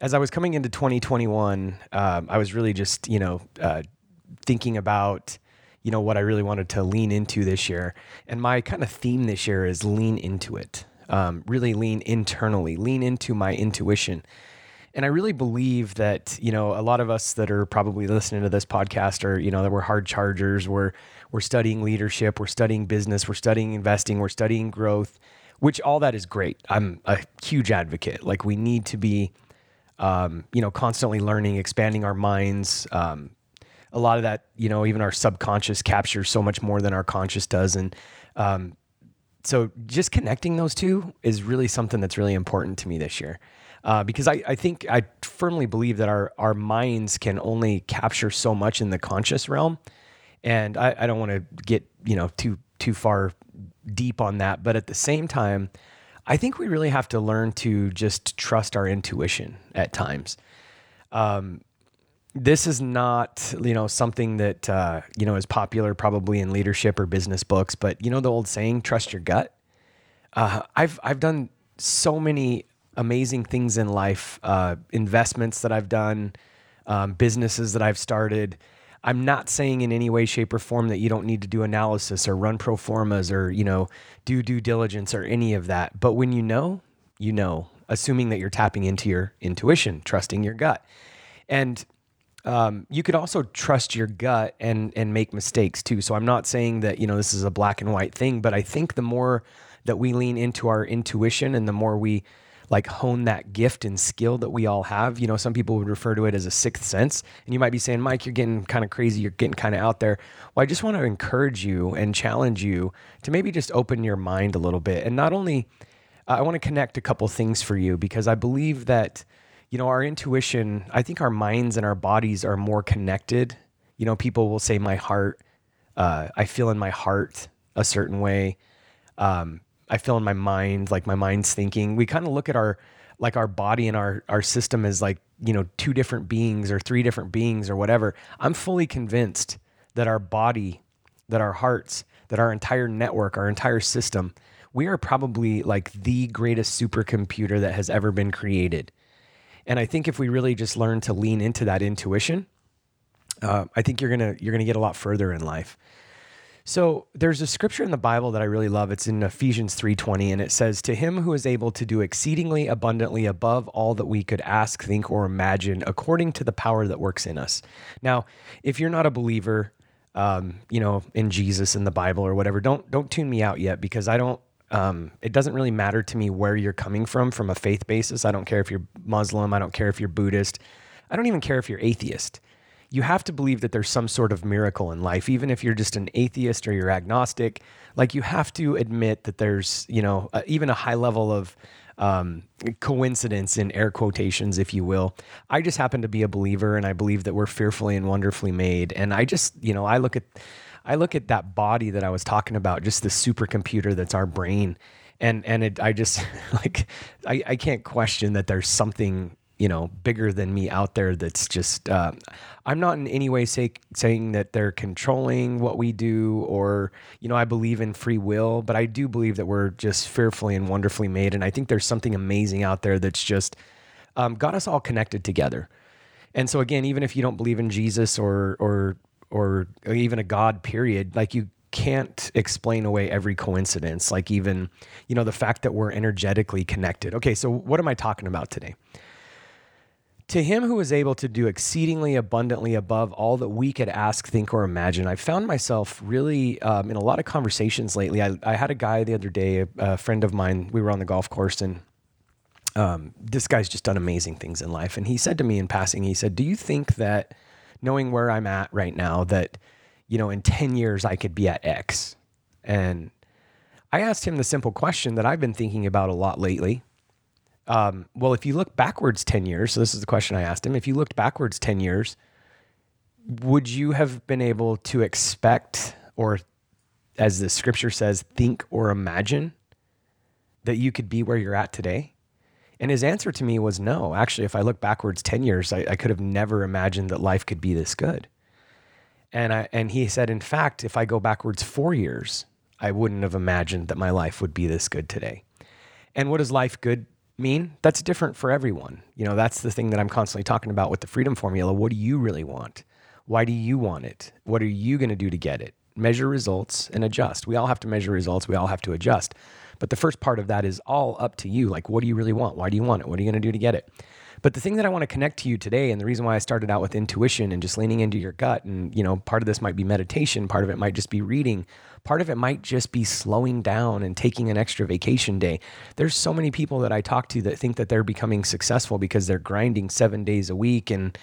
As I was coming into 2021, um, I was really just, you know, uh, thinking about, you know, what I really wanted to lean into this year. And my kind of theme this year is lean into it um, really lean internally, lean into my intuition. And I really believe that, you know, a lot of us that are probably listening to this podcast are, you know, that we're hard chargers, we're, we're studying leadership, we're studying business, we're studying investing, we're studying growth, which all that is great. I'm a huge advocate. Like we need to be, um, you know, constantly learning, expanding our minds. Um, a lot of that, you know, even our subconscious captures so much more than our conscious does. And, um, so just connecting those two is really something that's really important to me this year. Uh, because I, I think I firmly believe that our, our minds can only capture so much in the conscious realm. And I, I don't want to get, you know, too, too far deep on that. But at the same time, I think we really have to learn to just trust our intuition at times. Um, this is not you know something that uh, you know is popular probably in leadership or business books but you know the old saying trust your gut uh, i've i've done so many amazing things in life uh, investments that i've done um, businesses that i've started i'm not saying in any way shape or form that you don't need to do analysis or run pro formas or you know do due diligence or any of that but when you know you know assuming that you're tapping into your intuition trusting your gut and um, you could also trust your gut and and make mistakes too. So I'm not saying that you know this is a black and white thing, but I think the more that we lean into our intuition and the more we like hone that gift and skill that we all have. You know, some people would refer to it as a sixth sense. And you might be saying, Mike, you're getting kind of crazy. You're getting kind of out there. Well, I just want to encourage you and challenge you to maybe just open your mind a little bit. And not only, uh, I want to connect a couple things for you because I believe that you know, our intuition, I think our minds and our bodies are more connected. You know, people will say, my heart, uh, I feel in my heart a certain way. Um, I feel in my mind, like my mind's thinking. We kind of look at our, like our body and our, our system as like, you know, two different beings or three different beings or whatever. I'm fully convinced that our body, that our hearts, that our entire network, our entire system, we are probably like the greatest supercomputer that has ever been created. And I think if we really just learn to lean into that intuition, uh, I think you're gonna you're gonna get a lot further in life. So there's a scripture in the Bible that I really love. It's in Ephesians 3:20 and it says to him who is able to do exceedingly abundantly above all that we could ask, think or imagine according to the power that works in us. Now, if you're not a believer um, you know, in Jesus in the Bible or whatever, don't don't tune me out yet because I don't um, it doesn't really matter to me where you're coming from from a faith basis. I don't care if you're Muslim. I don't care if you're Buddhist. I don't even care if you're atheist. You have to believe that there's some sort of miracle in life, even if you're just an atheist or you're agnostic. Like you have to admit that there's, you know, uh, even a high level of um, coincidence in air quotations, if you will. I just happen to be a believer, and I believe that we're fearfully and wonderfully made. And I just, you know, I look at I look at that body that I was talking about, just the supercomputer that's our brain, and and it, I just like I, I can't question that there's something you know bigger than me out there that's just uh, i'm not in any way say, saying that they're controlling what we do or you know i believe in free will but i do believe that we're just fearfully and wonderfully made and i think there's something amazing out there that's just um, got us all connected together and so again even if you don't believe in jesus or or or even a God period, like you can't explain away every coincidence. Like even, you know, the fact that we're energetically connected. Okay, so what am I talking about today? To him who is able to do exceedingly abundantly above all that we could ask, think, or imagine, I found myself really um, in a lot of conversations lately. I, I, had a guy the other day, a, a, friend of mine, we were on the golf course, and um, this guy's just done amazing things in life. And he said to me in passing, he said, Do you think that knowing where I'm at right now that, you know, in 10 years I could be at X. And I asked him the simple question that I've been thinking about a lot lately. Um, well, if you look backwards 10 years, so this is the question I asked him. If you looked backwards 10 years, would you have been able to expect, or as the scripture says, think or imagine that you could be where you're at today? And his answer to me was no. Actually, if I look backwards 10 years, I, I could have never imagined that life could be this good. And, I, and he said, in fact, if I go backwards four years, I wouldn't have imagined that my life would be this good today. And what does life good mean? That's different for everyone. You know, that's the thing that I'm constantly talking about with the freedom formula. What do you really want? Why do you want it? What are you going to do to get it? Measure results and adjust. We all have to measure results. We all have to adjust. But the first part of that is all up to you. Like, what do you really want? Why do you want it? What are you going to do to get it? But the thing that I want to connect to you today, and the reason why I started out with intuition and just leaning into your gut, and you know, part of this might be meditation, part of it might just be reading, part of it might just be slowing down and taking an extra vacation day. There's so many people that I talk to that think that they're becoming successful because they're grinding seven days a week, and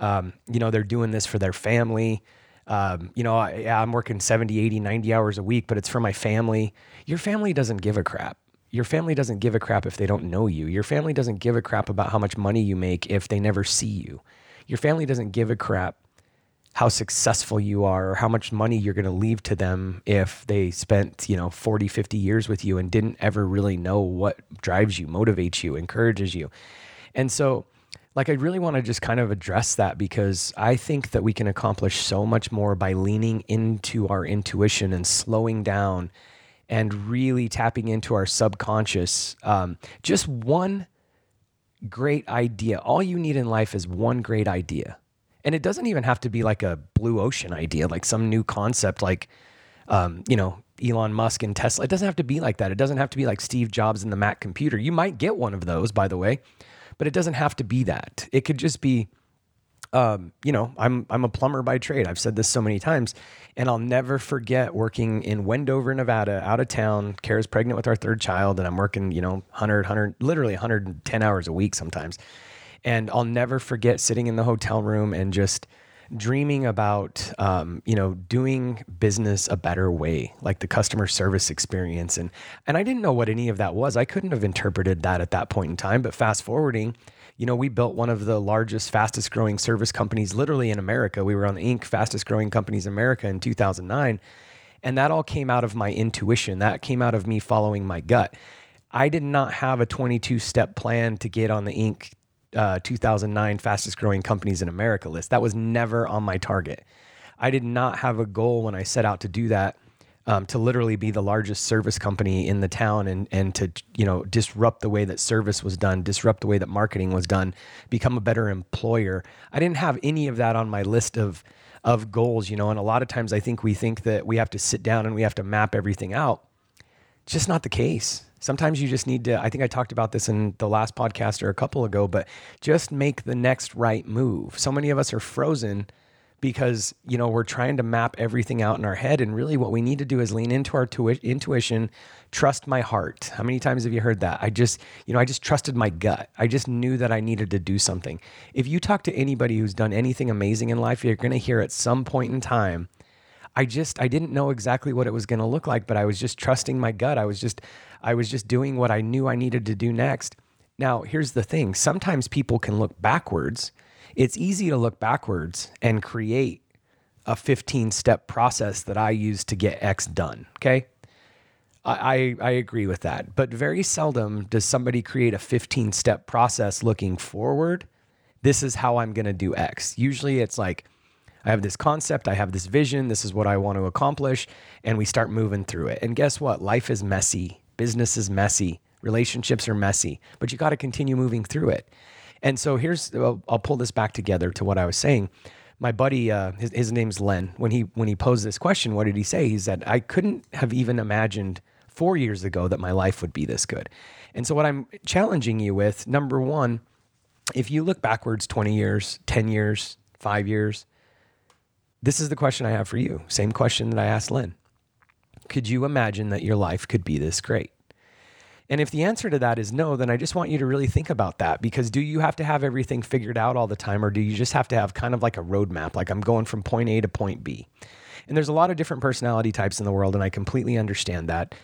um, you know, they're doing this for their family. Um, you know, I, I'm working 70, 80, 90 hours a week, but it's for my family. Your family doesn't give a crap. Your family doesn't give a crap if they don't know you. Your family doesn't give a crap about how much money you make if they never see you. Your family doesn't give a crap how successful you are or how much money you're going to leave to them if they spent, you know, 40, 50 years with you and didn't ever really know what drives you, motivates you, encourages you. And so, like, I really want to just kind of address that because I think that we can accomplish so much more by leaning into our intuition and slowing down and really tapping into our subconscious. Um, just one great idea. All you need in life is one great idea. And it doesn't even have to be like a blue ocean idea, like some new concept, like, um, you know, Elon Musk and Tesla. It doesn't have to be like that. It doesn't have to be like Steve Jobs and the Mac computer. You might get one of those, by the way, but it doesn't have to be that. It could just be um, you know, I'm I'm a plumber by trade. I've said this so many times, and I'll never forget working in Wendover, Nevada, out of town. Kara's pregnant with our third child, and I'm working, you know, 100, 100, literally 110 hours a week sometimes. And I'll never forget sitting in the hotel room and just dreaming about, um, you know, doing business a better way, like the customer service experience. And and I didn't know what any of that was. I couldn't have interpreted that at that point in time. But fast forwarding you know, we built one of the largest, fastest growing service companies literally in America. We were on the Inc. fastest growing companies in America in 2009. And that all came out of my intuition. That came out of me following my gut. I did not have a 22 step plan to get on the Inc. Uh, 2009 fastest growing companies in America list. That was never on my target. I did not have a goal when I set out to do that um, to literally be the largest service company in the town and and to you know disrupt the way that service was done, disrupt the way that marketing was done, become a better employer. I didn't have any of that on my list of of goals, you know. And a lot of times I think we think that we have to sit down and we have to map everything out. Just not the case. Sometimes you just need to, I think I talked about this in the last podcast or a couple ago, but just make the next right move. So many of us are frozen because you know we're trying to map everything out in our head. And really what we need to do is lean into our tu- intuition trust my heart. How many times have you heard that? I just you know i just trusted my gut. I just knew that i needed to do something. If you talk to anybody who's done anything amazing in life you're going to hear at some point in time i just i didn't know exactly what it was going to look like but i was just trusting my gut. I was just i was just doing what i knew i needed to do next. Now here's the thing. Sometimes people can look backwards it's easy to look backwards and create a 15 step process that I use to get X done. Okay. I, I agree with that. But very seldom does somebody create a 15 step process looking forward. This is how I'm going to do X. Usually it's like, I have this concept, I have this vision, this is what I want to accomplish, and we start moving through it. And guess what? Life is messy, business is messy, relationships are messy, but you got to continue moving through it. And so here's I'll, I'll pull this back together to what I was saying. My buddy, uh, his, his name's Len. When he when he posed this question, what did he say? He said, "I couldn't have even imagined four years ago that my life would be this good." And so what I'm challenging you with, number one, if you look backwards 20 years, 10 years, five years, this is the question I have for you. Same question that I asked Len. Could you imagine that your life could be this great? And if the answer to that is no, then I just want you to really think about that because do you have to have everything figured out all the time or do you just have to have kind of like a roadmap? Like I'm going from point A to point B. And there's a lot of different personality types in the world, and I completely understand that.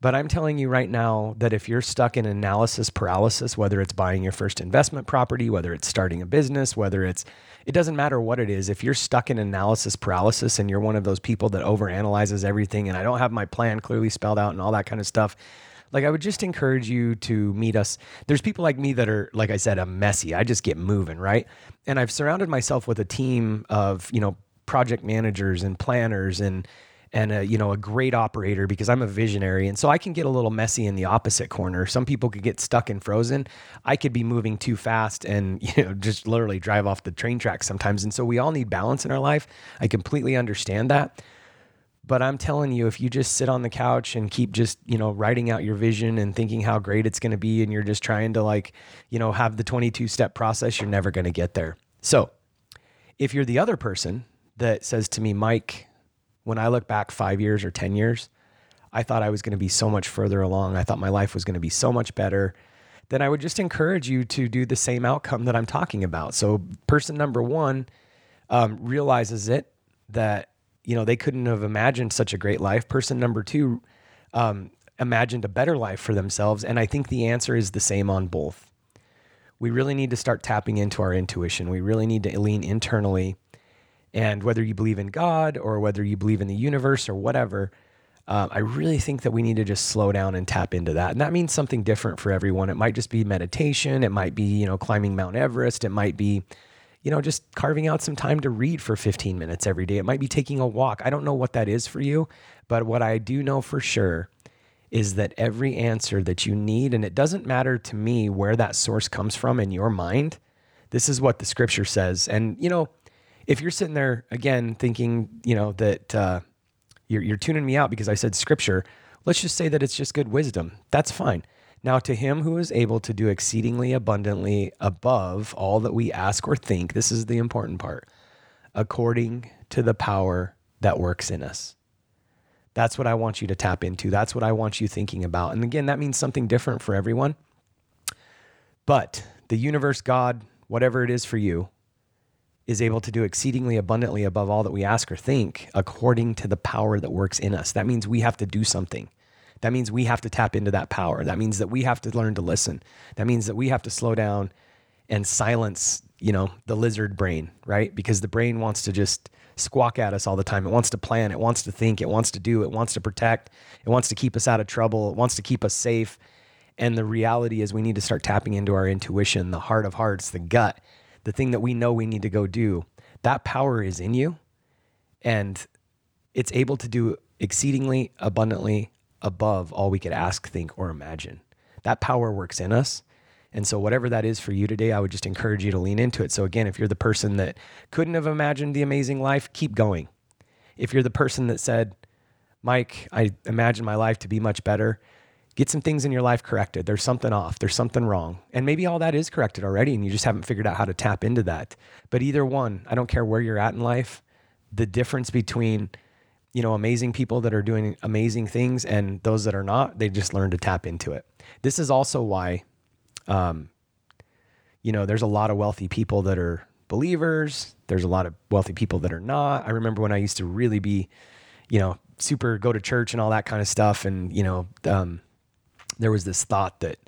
But I'm telling you right now that if you're stuck in analysis paralysis, whether it's buying your first investment property, whether it's starting a business, whether it's, it doesn't matter what it is. If you're stuck in analysis paralysis and you're one of those people that overanalyzes everything and I don't have my plan clearly spelled out and all that kind of stuff, like I would just encourage you to meet us. There's people like me that are, like I said, I'm messy. I just get moving, right? And I've surrounded myself with a team of, you know, project managers and planners and and a, you know a great operator because I'm a visionary and so I can get a little messy in the opposite corner. Some people could get stuck and frozen. I could be moving too fast and you know just literally drive off the train track sometimes. And so we all need balance in our life. I completely understand that. But I'm telling you, if you just sit on the couch and keep just, you know, writing out your vision and thinking how great it's going to be, and you're just trying to like, you know, have the 22 step process, you're never going to get there. So if you're the other person that says to me, Mike, when I look back five years or 10 years, I thought I was going to be so much further along. I thought my life was going to be so much better. Then I would just encourage you to do the same outcome that I'm talking about. So, person number one um, realizes it that you know they couldn't have imagined such a great life. Person number two um, imagined a better life for themselves, and I think the answer is the same on both. We really need to start tapping into our intuition. We really need to lean internally and whether you believe in God or whether you believe in the universe or whatever, uh, I really think that we need to just slow down and tap into that. And that means something different for everyone. It might just be meditation. It might be, you know, climbing Mount Everest. It might be, you know, just carving out some time to read for 15 minutes every day. It might be taking a walk. I don't know what that is for you, but what I do know for sure is that every answer that you need, and it doesn't matter to me where that source comes from in your mind, this is what the scripture says. And, you know, if you're sitting there again thinking, you know, that uh, you're, you're tuning me out because I said scripture, let's just say that it's just good wisdom. That's fine. Now, to him who is able to do exceedingly abundantly above all that we ask or think, this is the important part, according to the power that works in us. That's what I want you to tap into. That's what I want you thinking about. And again, that means something different for everyone. But the universe, God, whatever it is for you, is able to do exceedingly abundantly above all that we ask or think according to the power that works in us. That means we have to do something. That means we have to tap into that power. That means that we have to learn to listen. That means that we have to slow down and silence, you know, the lizard brain, right? Because the brain wants to just squawk at us all the time. It wants to plan, it wants to think, it wants to do, it wants to protect, it wants to keep us out of trouble, it wants to keep us safe. And the reality is we need to start tapping into our intuition, the heart of hearts, the gut the thing that we know we need to go do, that power is in you and it's able to do exceedingly abundantly above all we could ask, think, or imagine. That power works in us. And so, whatever that is for you today, I would just encourage you to lean into it. So, again, if you're the person that couldn't have imagined the amazing life, keep going. If you're the person that said, Mike, I imagine my life to be much better, get some things in your life corrected. There's something off, there's something wrong. And maybe all that is corrected already and you just haven't figured out how to tap into that. But either one, I don't care where you're at in life, the difference between you know amazing people that are doing amazing things and those that are not, they just learn to tap into it. This is also why um you know, there's a lot of wealthy people that are believers. There's a lot of wealthy people that are not. I remember when I used to really be, you know, super go to church and all that kind of stuff. And, you know, um, there was this thought that,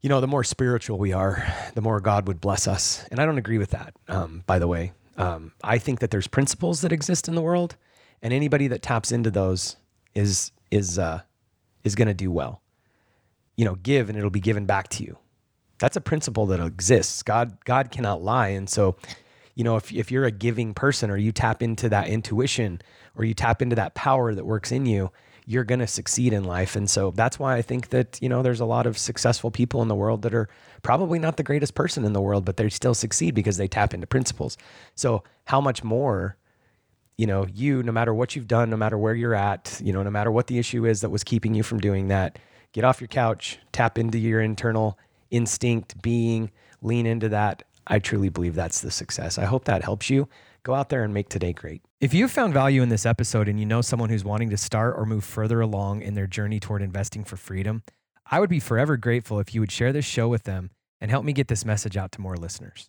you know, the more spiritual we are, the more God would bless us. And I don't agree with that, um, by the way. Um, I think that there's principles that exist in the world, and anybody that taps into those is is uh, is going to do well. You know, give and it'll be given back to you. That's a principle that exists. God God cannot lie, and so you know if if you're a giving person or you tap into that intuition or you tap into that power that works in you, you're going to succeed in life. And so that's why I think that, you know, there's a lot of successful people in the world that are probably not the greatest person in the world, but they still succeed because they tap into principles. So how much more, you know, you, no matter what you've done, no matter where you're at, you know, no matter what the issue is that was keeping you from doing that, get off your couch, tap into your internal instinct, being, lean into that. I truly believe that's the success. I hope that helps you. Go out there and make today great. If you found value in this episode and you know someone who's wanting to start or move further along in their journey toward investing for freedom, I would be forever grateful if you would share this show with them and help me get this message out to more listeners.